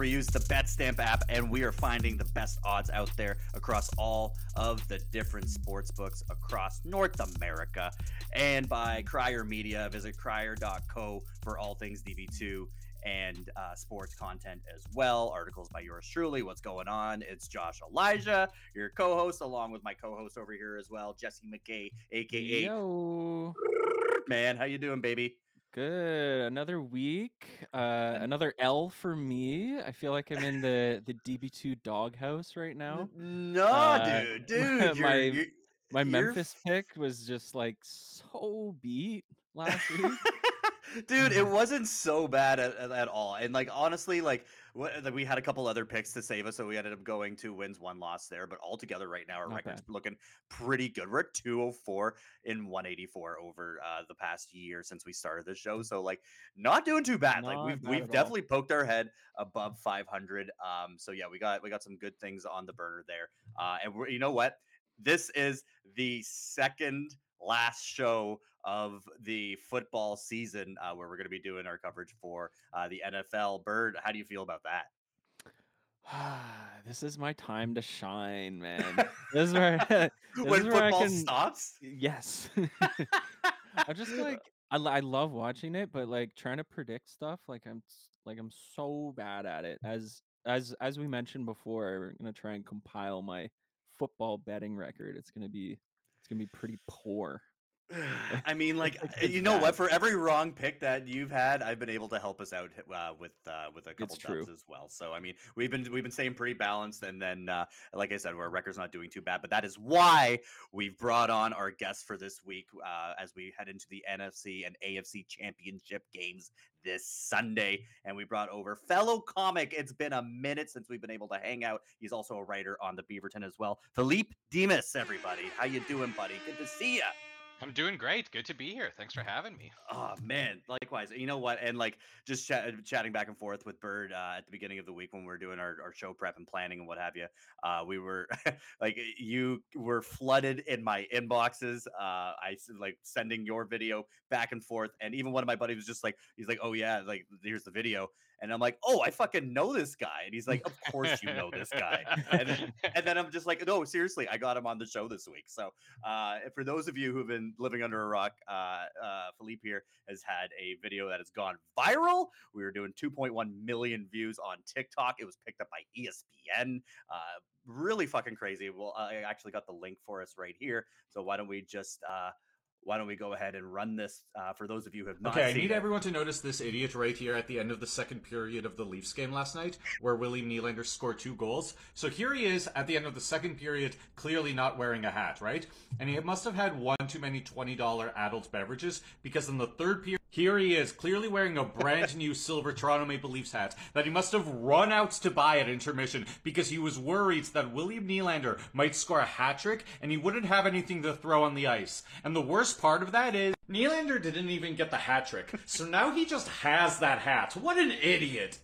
We use the BetStamp app and we are finding the best odds out there across all of the different sports books across North America. And by Crier Media, visit crier.co for all things DB2 and uh, sports content as well. Articles by yours truly. What's going on? It's Josh Elijah, your co host, along with my co host over here as well, Jesse McKay, aka Yo, Man. How you doing, baby? Good. Another week. Uh, another L for me. I feel like I'm in the the DB2 doghouse right now. No, Uh, dude, dude. my- you're, you're, My you're Memphis pick was just like so beat last week. Dude it wasn't so bad at, at, all and like honestly like what, like, we had a couple other picks to save us so we ended up going two wins one loss there but altogether right now our Not record's bad. looking pretty good we're at 204 in 184 over uh, the past year since we started the show so like not doing too bad like we've we've at all. definitely poked our head above 500 um so yeah we got we got some good things on the burner there uh and we're, you know what this is the second last show of the football season uh, where we're going to be doing our coverage for uh, the NFL. Bird, how do you feel about that? this is my time to shine, man. This is where this when is where football can stops? yes. I'm just like I, I love watching it, but like trying to predict stuff, like I'm like I'm so bad at it. As as as we mentioned before, we're gonna try and compile my football betting record. It's gonna be gonna be pretty poor. I mean, like you know what? For every wrong pick that you've had, I've been able to help us out uh, with uh, with a couple It's true. dubs as well. So I mean, we've been we've been staying pretty balanced, and then uh, like I said, our record's not doing too bad. But that is why we've brought on our guest for this week uh, as we head into the NFC and AFC championship games this Sunday. And we brought over fellow comic. It's been a minute since we've been able to hang out. He's also a writer on the Beaverton as well. Philippe Demas, everybody, how you doing, buddy? Good to see you. I'm doing great. Good to be here. Thanks for having me. Oh man, likewise. You know what? And like just chat, chatting back and forth with Bird uh, at the beginning of the week when we are doing our, our show prep and planning and what have you. Uh, we were like, you were flooded in my inboxes. Uh, I like sending your video back and forth, and even one of my buddies was just like, he's like, oh yeah, like here's the video, and I'm like, oh, I fucking know this guy, and he's like, of course you know this guy, and then, and then I'm just like, no, seriously, I got him on the show this week. So uh, for those of you who've been living under a rock, uh, uh, Philippe here has had a video that has gone viral. We were doing 2.1 million views on TikTok. It was picked up by ESPN. Uh, really fucking crazy. Well, I actually got the link for us right here. So why don't we just uh, why don't we go ahead and run this uh, for those of you who have not Okay, I need it. everyone to notice this idiot right here at the end of the second period of the Leafs game last night, where William Nylander scored two goals. So here he is at the end of the second period, clearly not wearing a hat, right? And he must have had one too many $20 adult beverages, because in the third period, here he is, clearly wearing a brand new silver Toronto Maple Leafs hat that he must have run out to buy at intermission because he was worried that William Nylander might score a hat trick and he wouldn't have anything to throw on the ice. And the worst part of that is Nylander didn't even get the hat trick, so now he just has that hat. What an idiot!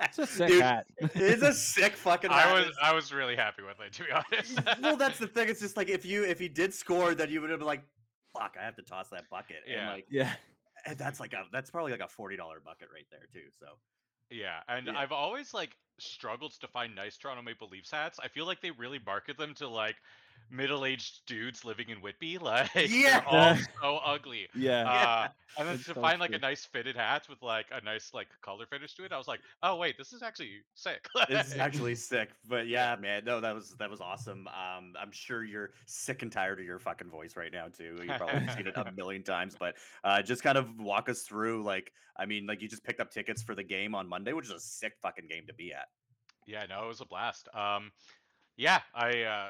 It's a sick Dude, hat. it's a sick fucking. I was I was really happy with it to be honest. well, that's the thing. It's just like if you if he did score, then you would have been like, "Fuck, I have to toss that bucket." And Yeah. like, yeah. and that's like a that's probably like a forty dollar bucket right there too. So yeah, and Yeah. I've always like struggled to find nice Toronto Maple Leafs hats. I feel like they really market them to like middle-aged dudes living in Whitby. Like Yeah. they're all so ugly. Yeah. Uh, and then It's to so find like a nice fitted hat with like a nice like color finish to it, I was like, oh wait, this is actually sick. this is actually sick. But yeah, man, no, that was that was awesome. Um, I'm sure you're sick and tired of your fucking voice right now too. You probably seen it a million times, but uh, just kind of walk us through. Like, I mean, like you just picked up tickets for the game on Monday, which is a sick fucking game to be at. Yeah, no, it was a blast. Um, yeah, I, uh,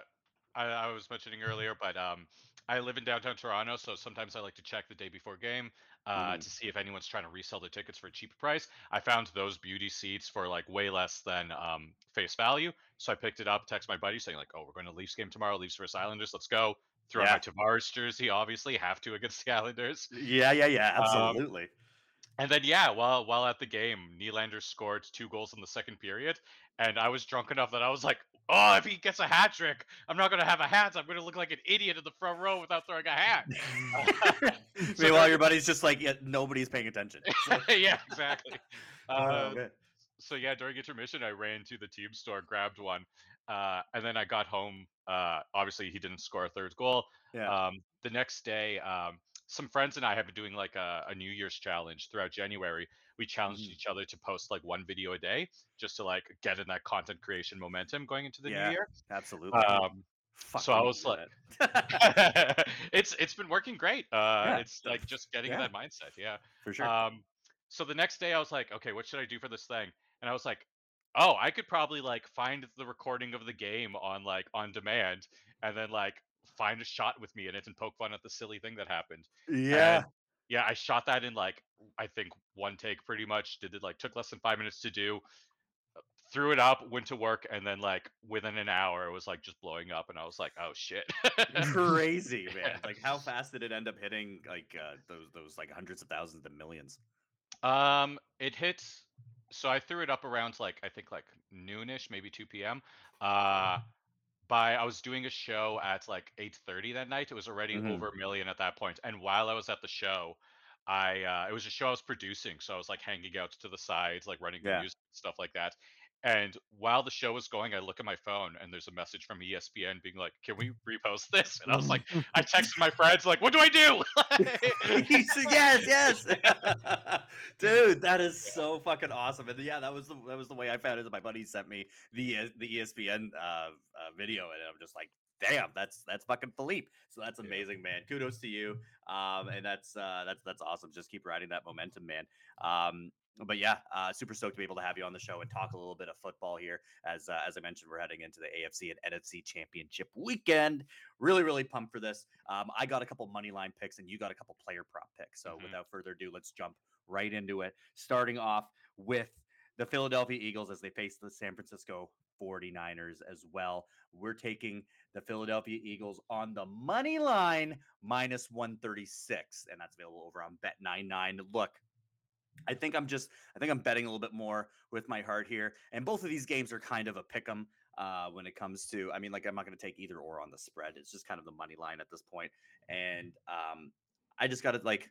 I I was mentioning earlier, but um, I live in downtown Toronto, so sometimes I like to check the day before game uh, Mhm. to see if anyone's trying to resell their tickets for a cheap price. I found those beauty seats for like way less than um, face value, so I picked it up. Text my buddy saying like, "Oh, we're going to Leafs game tomorrow. Leafs versus Islanders. Let's go." Throw Yeah. my Tavares jersey, obviously have to against the Islanders. Yeah, yeah, yeah, Um, absolutely. And then yeah, while while at the game, Nylander scored two goals in the second period, and I was drunk enough that I was like, "Oh, if he gets a hat trick, I'm not gonna have a hat. I'm gonna look like an idiot in the front row without throwing a hat." So Meanwhile, your buddy's just like, yeah, nobody's paying attention. yeah, exactly. Oh, Uh, so yeah, during intermission, I ran to the team store, grabbed one, uh, and then I got home. Uh, obviously, he didn't score a third goal. Yeah. Um, the next day, um, some friends and I have been doing like a, a New Year's challenge throughout January. We challenged Mhm. each other to post like one video a day, just to like get in that content creation momentum going into the Yeah, new year. Absolutely. Um, so I was like- it's it's been working great. Uh, Yeah, it's like just getting yeah. in that mindset. Yeah. for sure. Um, so the next day I was like, okay, what should I do for this thing? And I was like, oh, I could probably like find the recording of the game on like on demand, and then like find a shot with me in it and poke fun at the silly thing that happened. yeah. And, yeah, I shot that in like I think one take pretty much. Did it like took less than five minutes to do. Threw it up, went to work, and then like within an hour it was like just blowing up, and I was like, oh shit. Crazy, man. Yeah. Like, how fast did it end up hitting like uh, those those like hundreds of thousands to millions? Um, it hits. So I threw it up around like I think like noonish, maybe 2 p.m. Uh, by I was doing a show at like 8:30 that night. It was already Mhm. over a million at that point. And while I was at the show, I uh, it was a show I was producing, so I was like hanging out to the sides, like running Yeah. music stuff like that. And while the show was going, I look at my phone and there's a message from ESPN being like, "Can we repost this?" And I was like, I texted my friends like, "What do I do?" He said, yes, yes, dude, that is so fucking awesome. And yeah, that was the that was the way I found it. My buddy sent me the uh, the ESPN uh, uh, video, and I'm just like, damn, that's that's fucking Philippe. So that's Yeah. amazing, man. Kudos to you. Um, and that's uh, that's that's awesome. Just keep riding that momentum, man. Um, but yeah, uh, super stoked to be able to have you on the show and talk a little bit of football here. As uh, as I mentioned, we're heading into the AFC and NFC Championship weekend. Really, really pumped for this. Um, I got a couple money line picks, and you got a couple player prop picks. So Mhm. without further ado, let's jump right into it. Starting off with the Philadelphia Eagles as they face the San Francisco 49ers as well. We're taking the Philadelphia Eagles on the money line minus 136, and that's available over on Bet99. Look, I think I'm just I think I'm betting a little bit more with my heart here. And both of these games are kind of a pick 'em uh, when it comes to I mean, like I'm not gonna take either or on the spread. It's just kind of the money line at this point. And um I just gotta like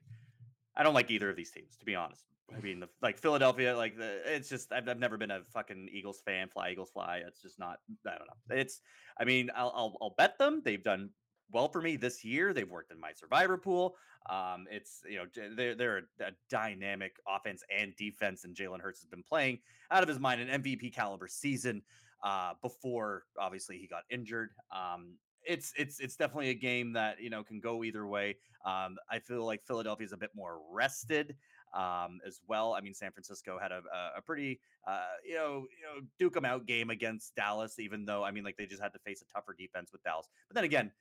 I don't like either of these teams, to be honest. I mean, the, like Philadelphia, like the, it's just I've, I've never been a fucking Eagles fan. Fly Eagles fly. It's just not. I don't know. It's. I mean, I'll I'll, I'll bet them. They've done well for me this year. They've worked in my survivor pool. Um, it's you know they're they're a, dynamic offense and defense, and Jalen Hurts has been playing out of his mind an MVP caliber season. Uh, before obviously he got injured. Um, it's it's it's definitely a game that you know can go either way. Um, I feel like Philadelphia is a bit more rested um, as well. I mean, San Francisco had a, a, pretty, uh, you know, you know, duke them out game against Dallas, even though I mean, like they just had to face a tougher defense with Dallas. But then again,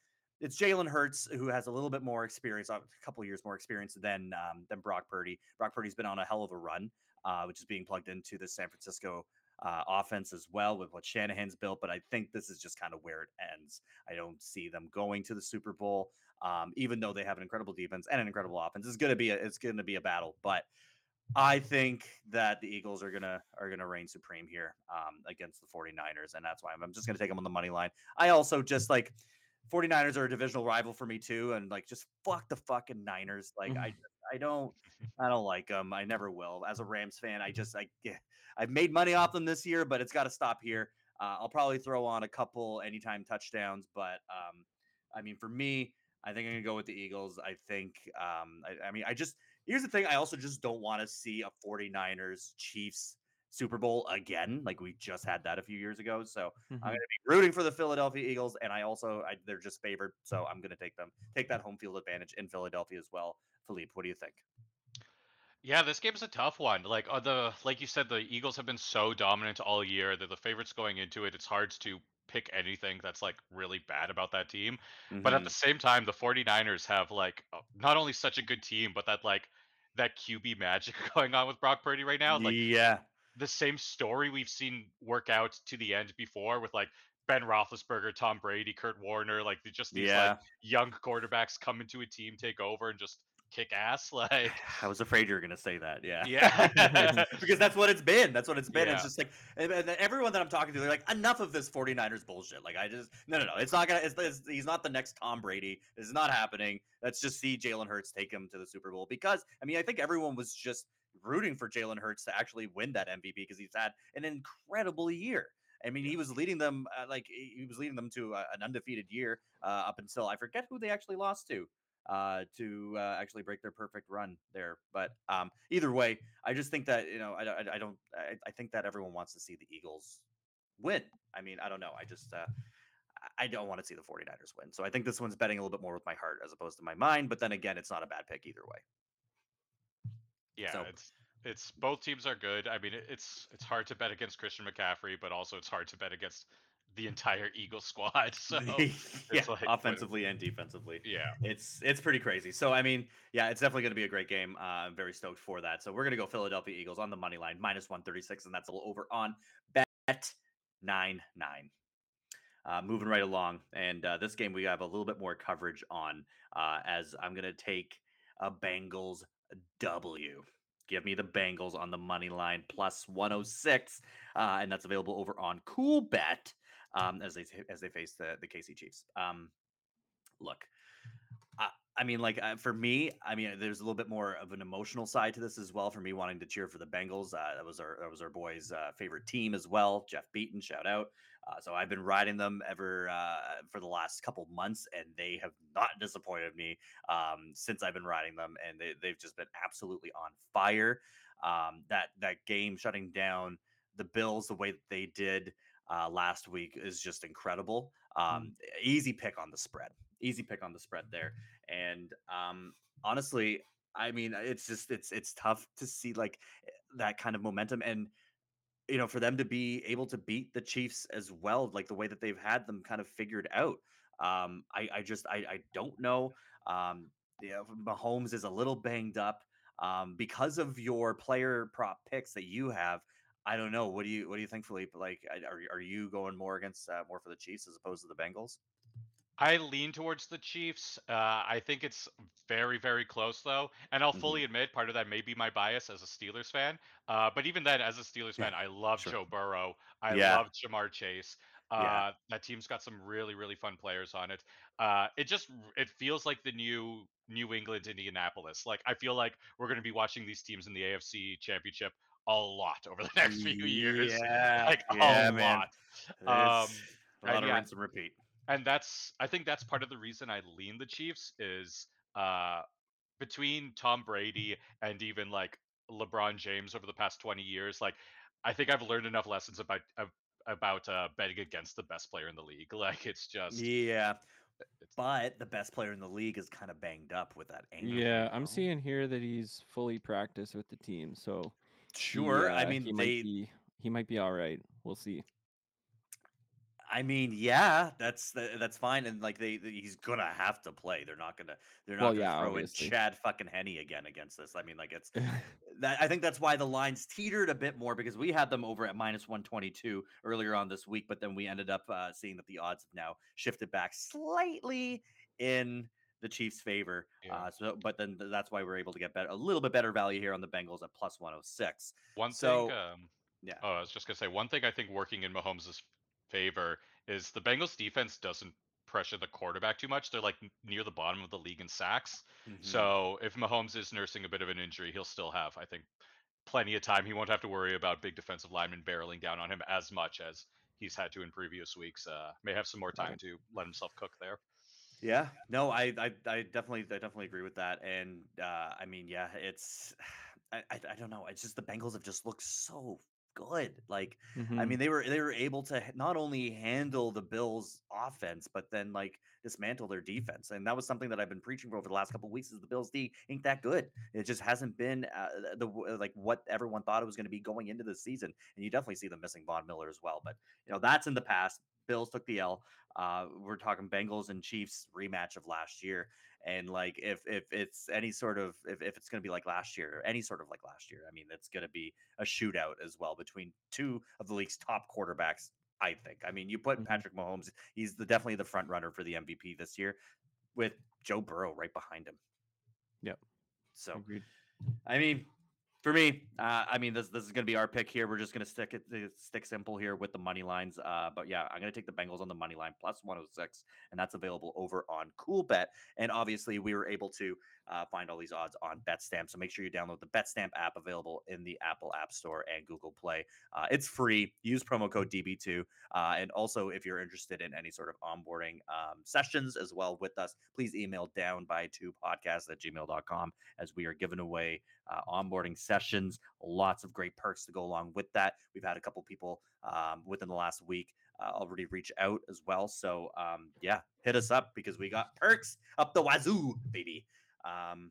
it's Jalen Hurts who has a little bit more experience, a couple years more experience than um, than Brock Purdy. Brock Purdy's been on a hell of a run, uh, which is being plugged into the San Francisco uh, offense as well with what Shanahan's built. But I think this is just kind of where it ends. I don't see them going to the Super Bowl, um, even though they have an incredible defense and an incredible offense. It's gonna be a, it's gonna be a battle, but I think that the Eagles are gonna are gonna reign supreme here um, against the 49ers, and that's why I'm, I'm just gonna take them on the money line. I also just like 49ers are a divisional rival for me too, and like just fuck the fucking Niners. Like I I don't I don't like them. I never will. As a Rams fan, I just I I've made money off them this year, but it's got to stop here. Uh, I'll probably throw on a couple anytime touchdowns, but um, I mean for me, I think I'm gonna go with the Eagles. I think um, I, I mean I just here's the thing. I also just don't want to see a 49ers Chiefs Super Bowl again. Like we just had that a few years ago. So I'm Mhm. going to be rooting for the Philadelphia Eagles, and I also I, they're just favored, so I'm going to take them, take that home field advantage in Philadelphia as well. Philippe, what do you think? Yeah, this game's a tough one. Like uh, the like you said, the Eagles have been so dominant all year. They're the favorites going into it. It's hard to pick anything that's like really bad about that team. But at the same time, the 49ers have like uh, not only such a good team, but that like that QB magic going on with Brock Purdy right now. Like yeah, the same story we've seen work out to the end before with like Ben Roethlisberger, Tom Brady, Kurt Warner, like just these yeah. like young quarterbacks come into a team, take over, and just kick ass. Like, I was afraid you were gonna say that. Yeah. yeah, because that's what it's been. That's what it's been. It's just like everyone that I'm talking to, they're like, enough of this 49ers bullshit. Like, I just no, no, no. It's not gonna. It's, it's, he's not the next Tom Brady. This is not happening. Let's just see Jalen Hurts take him to the Super Bowl because I mean, I think everyone was just rooting for Jalen Hurts to actually win that MVP because he's had an incredible year. I mean, he was leading them uh, like he he was leading them to uh, an undefeated year uh, up until I forget who they actually lost to uh, to uh, actually break their perfect run there. But um, either way, I just think that you know I, I, I don't I, I think that everyone wants to see the Eagles win. I mean, I don't know. I just uh, I- I don't want to see the 49ers win. So I think this one's betting a little bit more with my heart as opposed to my mind. But then again, it's not a bad pick either way. yeah. So- It's it's both teams are good. I mean, it's it's hard to bet against Christian McCaffrey, but also it's hard to bet against the entire Eagle squad. So yeah, like offensively and defensively. yeah, It's it's pretty crazy. So I mean, yeah, it's definitely going to be a great game. Uh, I'm very stoked for that. So we're going to go Philadelphia Eagles on the money line minus 136, and that's a little over on bet nine nine. Uh, moving right along, and uh, this game we have a little bit more coverage on, uh, as I'm going to take a Bengals W. Give me the Bengals on the money line plus 106, uh, and that's available over on Cool Bet um, as they as they face the the KC Chiefs. Um, look, I, I mean, like uh, for me, I mean, there's a little bit more of an emotional side to this as well. For me, wanting to cheer for the Bengals, uh, that was our that was our boys' uh, favorite team as well. Jeff Beaton, shout out. Uh, so I've been riding them ever uh, for the last couple months, and they have not disappointed me um, since I've been riding them, and they, they've just been absolutely on fire. Um, that that game shutting down the Bills the way that they did uh, last week is just incredible. Um, Easy pick on the spread. Easy pick on the spread there. And um, honestly, I mean, it's just it's it's tough to see like eh, that kind of momentum and you know for them to be able to beat the Chiefs as well, like the way that they've had them kind of figured out. Um, I I just I I don't know. Um, yeah, Mahomes is a little banged up um, because of your player prop picks that you have. I don't know. What do you what do you think, Philippe? Like, are are you going more against uh, more for the Chiefs as opposed to the Bengals? I lean towards the Chiefs. Uh, I think it's very, very close, though. And I'll Mhm. fully admit part of that may be my bias as a Steelers fan. Uh, but even then, as a Steelers Yeah, fan, I love sure. Joe Burrow. I Yeah. love Ja'Marr Chase. Uh, Yeah. That team's got some really, really fun players on it. Uh, it just it feels like the new New England Indianapolis. Like I feel like we're going to be watching these teams in the AFC Championship a lot over the next few years. Yeah, Like yeah, a man. lot. It's Um, a lot and of yeah, rinse and repeat. and that's I think that's part of the reason I lean the Chiefs is uh between Tom Brady and even like LeBron James over the past 20 years like I think I've learned enough lessons about of- about uh betting against the best player in the league like it's just Yeah, it's, but the best player in the league is kind of banged up with that ankle. Yeah, I'm seeing here that he's fully practiced with the team, so he, Sure, I mean he they. might be he might be all right. We'll see. I mean, yeah, that's that's fine, and like they, they- he's gonna have to play. They're not gonna, they're not Well, gonna yeah, throw obviously. in Chad fucking Henne again against this. I mean, like it's that. I think that's why the lines teetered a bit more because we had them over at minus one twenty two earlier on this week, but then we ended up uh, seeing that the odds have now shifted back slightly in the Chiefs' favor. Yeah. Uh, so, but then th- that's why we're able to get better, a little bit better value here on the Bengals at plus one hundred six. one so, thing um Yeah. oh I was just going to say one thing I think working in Mahomes' favor is the Bengals defense doesn't pressure the quarterback too much they're like near the bottom of the league in sacks Mhm. So if Mahomes is nursing a bit of an injury, he'll still have, I think, plenty of time. He won't have to worry about big defensive linemen barreling down on him as much as he's had to in previous weeks. Uh, may have some more time to let himself cook there. Yeah, no, I, I, I definitely, I definitely agree with that. And uh, I mean, yeah, it's, I, I, I don't know. It's just the Bengals have just looked so good. Like, I Mhm. mean, they were, they were able to not only handle the Bills' offense, but then like dismantle their defense. And that was something that I've been preaching for over the last couple of weeks. Is the Bills' D ain't that good? It just hasn't been uh, the like what everyone thought it was going to be going into the season. And you definitely see them missing Von Miller as well. But you know, that's in the past. Bills took the L. Uh, we're talking Bengals and Chiefs rematch of last year, and like if if it's any sort of if, if it's going to be like last year, any sort of like last year, I mean, it's going to be a shootout as well between two of the league's top quarterbacks. I think. I mean, you put Mhm. Patrick Mahomes; he's the, definitely the front runner for the MVP this year, with Joe Burrow right behind him. Yep. So Agreed. I mean, for me, uh, I mean this this is going to be our pick here. We're just going to stick it uh, stick simple here with the money lines. Uh, but yeah, I'm going to take the Bengals on the money line plus 106, and that's available over on Cool Bet. And obviously, we were able to uh, find all these odds on BetStamp. So make sure you download the BetStamp app available in the Apple App Store and Google Play. Uh, it's free. Use promo code DB2. Uh, and also, if you're interested in any sort of onboarding um, sessions as well with us, please email down by two podcast at gmail.com as we are giving away uh, onboarding sessions. Lots of great perks to go along with that. We've had a couple people um, within the last week uh, already reach out as well. So um, yeah, hit us up because we got perks up the wazoo, baby. Um,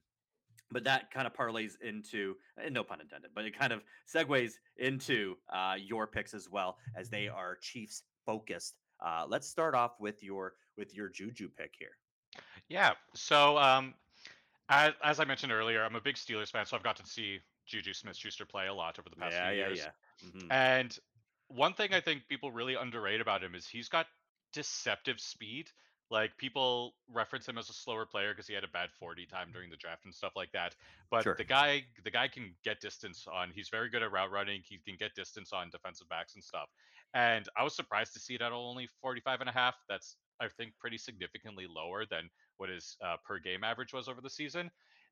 but that kind of parlays into, no pun intended, but it kind of segues into uh, your picks as well as they are Chiefs focused. Uh, let's start off with your with your Juju pick here. Yeah. So, um, as, as I mentioned earlier, I'm a big Steelers fan, so I've got to see Juju Smith-Schuster play a lot over the past yeah, few yeah, years. yeah, Mhm. And one thing I think people really underrate about him is he's got deceptive speed. Like people reference him as a slower player because he had a bad 40 time during the draft and stuff like that. But Sure. the guy the guy can get distance on he's very good at route running. He can get distance on defensive backs and stuff. And I was surprised to see that only 45 and a half. That's I think pretty significantly lower than what his uh, per game average was over the season.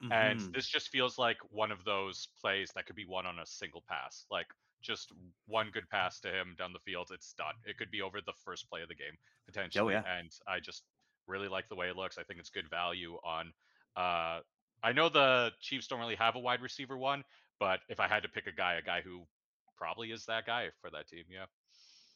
And Mhm. this just feels like one of those plays that could be won on a single pass. Like just one good pass to him down the field, it's done. It could be over the first play of the game potentially. Oh, yeah. And I just really like the way it looks. I think it's good value on. Uh, I know the Chiefs don't really have a wide receiver one, but if I had to pick a guy, a guy who probably is that guy for that team, yeah.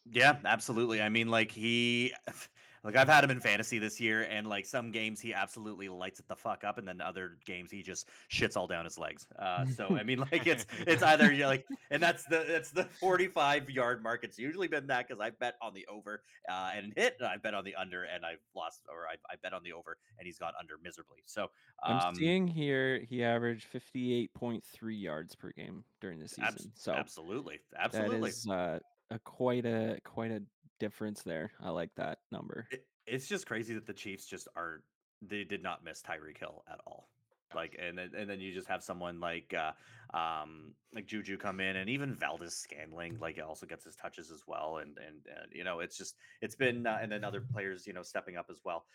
Yeah, absolutely. I mean, like he, like I've had him in fantasy this year, and like some games he absolutely lights it the fuck up, and then other games he just shits all down his legs. Uh, so I mean, like it's it's either you're like, and that's the that's the 45 yard mark. It's usually been that because I bet on the over uh, and hit, and I bet on the under, and I've lost, or I, I bet on the over, and he's gone under miserably. So I'm um, seeing here he averaged 58.3 yards per game during the season. so absolutely, absolutely. is uh, a quite a quite a difference there. I like that number. it, it's just crazy that the Chiefs just aren't. They did not miss Tyreek Hill at all. Like and then and then you just have someone like uh um like Juju come in and even Valdes-Scantling like it also gets his touches as well and and, and you know it's just it's been uh, and then other players you know stepping up as well.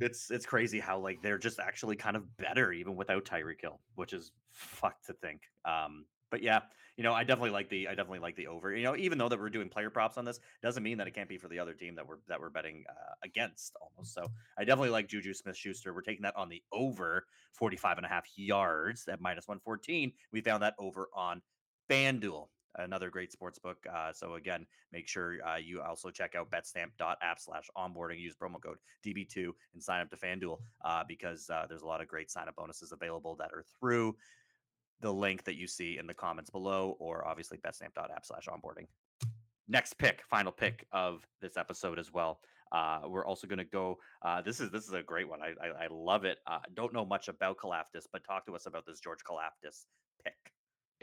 It's it's crazy how like they're just actually kind of better even without Tyreek Hill, which is fuck to think. Um but yeah, you know, I definitely like the I definitely like the over. You know, even though that we're doing player props on this, doesn't mean that it can't be for the other team that we're that we're betting uh, against almost. So I definitely like Juju Smith Schuster. We're taking that on the over 45 and a half yards at minus 114. We found that over on FanDuel. Another great sports book. Uh, so again, make sure uh, you also check out betstamp.app slash onboarding. Use promo code DB2 and sign up to FanDuel uh, because uh, there's a lot of great sign up bonuses available that are through the link that you see in the comments below, or obviously betstamp.app slash onboarding. Next pick, final pick of this episode as well. Uh, we're also going to go. Uh, this is this is a great one. I I, I love it. Uh, don't know much about Karlaftis, but talk to us about this George Karlaftis pick.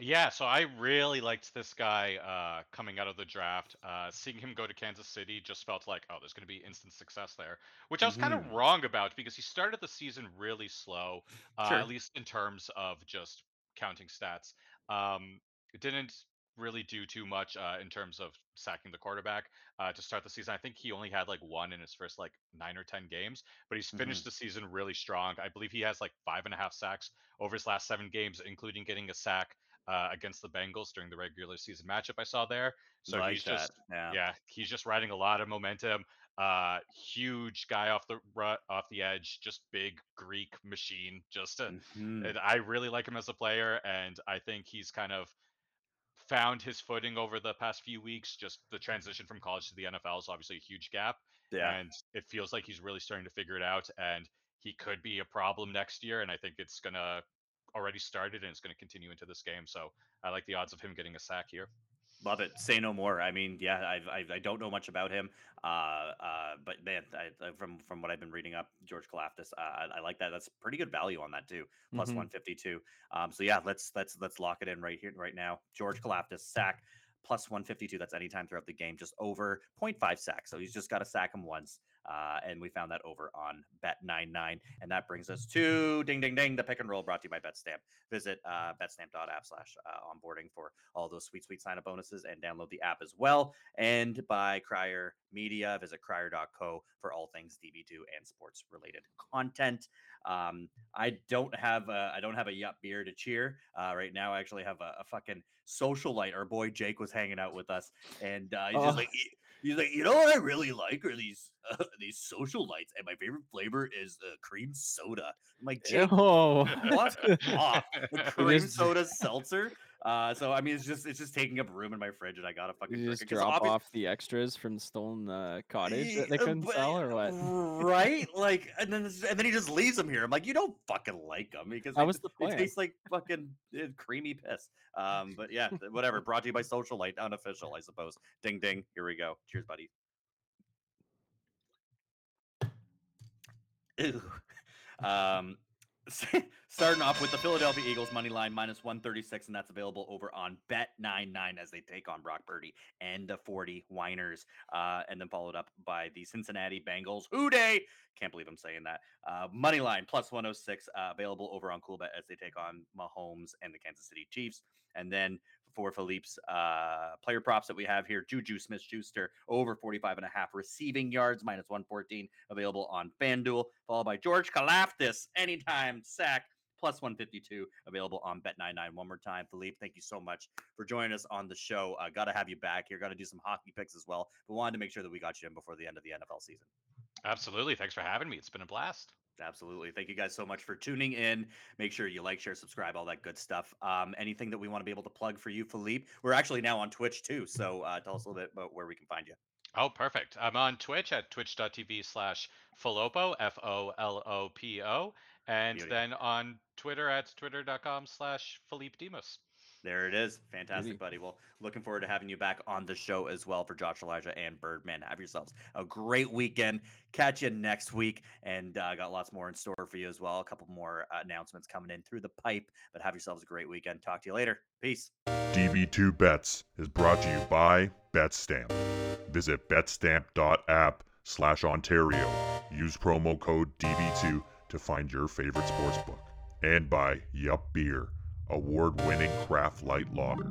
Yeah, so I really liked this guy uh, coming out of the draft. Uh, seeing him go to Kansas City just felt like, oh, there's going to be instant success there, which I was kind of Mhm. wrong about because he started the season really slow, uh, Sure. at least in terms of just counting stats. Um, it didn't really do too much uh, in terms of sacking the quarterback uh, to start the season. I think he only had like one in his first like nine or ten games, but he's finished the season really strong. I believe he has like five and a half sacks over his last seven games, including getting a sack uh, against the Bengals during the regular season matchup I saw there. So like he's that. just yeah. yeah, he's just riding a lot of momentum. Uh, huge guy off the ru- off the edge, just big Greek machine. Just uh, Mhm. and I really like him as a player, and I think he's kind of found his footing over the past few weeks. Just the transition from college to the NFL is obviously a huge gap, Yeah. and it feels like he's really starting to figure it out. And he could be a problem next year, and I think it's gonna already started and it's gonna continue into this game. So I like the odds of him getting a sack here. Love it. Say no more. I mean, yeah, I've, I've I don't know much about him, uh, uh, but man, I, from from what I've been reading up, George Karlaftis, uh, I, I like that. That's pretty good value on that too, plus Mhm. 152. Um, so yeah, let's let's let's lock it in right here, right now. George Karlaftis sack plus 152. That's anytime throughout the game, just over 0.5 sacks. So he's just got to sack him once. Uh, and we found that over on Bet99. And that brings us to ding, ding, ding, the pick and roll brought to you by BetStamp. Visit uh, betstamp.app slash uh, onboarding for all those sweet, sweet sign up bonuses and download the app as well. And by Crier Media, visit crier.co for all things DB2 and sports related content. Um, I don't have a, I don't have a yup beer to cheer uh, right now. I actually have a, a fucking Social Lite. Our boy Jake was hanging out with us, and uh, he's Oh. just like he's like, you know what I really like are these uh, these Social Lites, and my favorite flavor is uh, cream soda. I'm like, Jake, Oh, what off? The cream soda seltzer. Uh, so I mean, it's just it's just taking up room in my fridge, and I gotta fucking you just drop obvi- off the extras from the stolen uh, cottage that they uh, couldn't but- sell, or what? Right? Like, and then and then he just leaves them here. I'm like, you don't fucking like them because That was the they plan. taste like fucking uh, creamy piss. Um, but yeah, whatever. Brought to you by Social Lite, unofficial, I suppose. Ding ding. Here we go. Cheers, buddy. Ew. Um, starting off with the Philadelphia Eagles money line minus 136, and that's available over on Bet99 as they take on Brock Purdy and the 49ers. Uh, and then followed up by the Cincinnati Bengals. Who Dey? Can't believe I'm saying that. Uh, money line plus 106 uh, available over on Coolbet as they take on Mahomes and the Kansas City Chiefs. And then for Philippe's uh, player props that we have here, Juju Smith Schuster over 45 and a half receiving yards, minus 114, available on FanDuel, followed by George Karlaftis, anytime sack, plus 152, available on Bet99. One more time, Philippe, thank you so much for joining us on the show. Uh, Got to have you back here. Got to do some hockey picks as well, but wanted to make sure that we got you in before the end of the NFL season. Absolutely. Thanks for having me. It's been a blast. Absolutely. Thank you guys so much for tuning in. Make sure you like, share, subscribe, all that good stuff. Um, anything that we want to be able to plug for you, Philippe? We're actually now on Twitch too. So uh, tell us a little bit about where we can find you. Oh, perfect. I'm on Twitch at twitch.tv slash Folopo, F O L O P O, and Beauty. then on Twitter at twitter.com slash Philippe Demus. There it is. Fantastic, buddy. Well, looking forward to having you back on the show as well for Josh Elijah and Birdman. Have yourselves a great weekend. Catch you next week. And uh, got lots more in store for you as well. A couple more uh, announcements coming in through the pipe. But have yourselves a great weekend. Talk to you later. Peace. DB2 Bets is brought to you by BetStamp. Visit betstamp.app slash Ontario. Use promo code DB2 to find your favorite sportsbook. And by Yup Beer, award-winning craft light lager.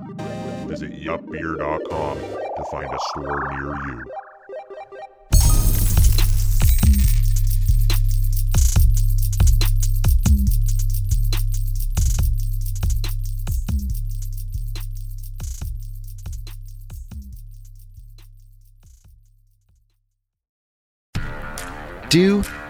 Visit yupbeer.com to find a store near you. Do,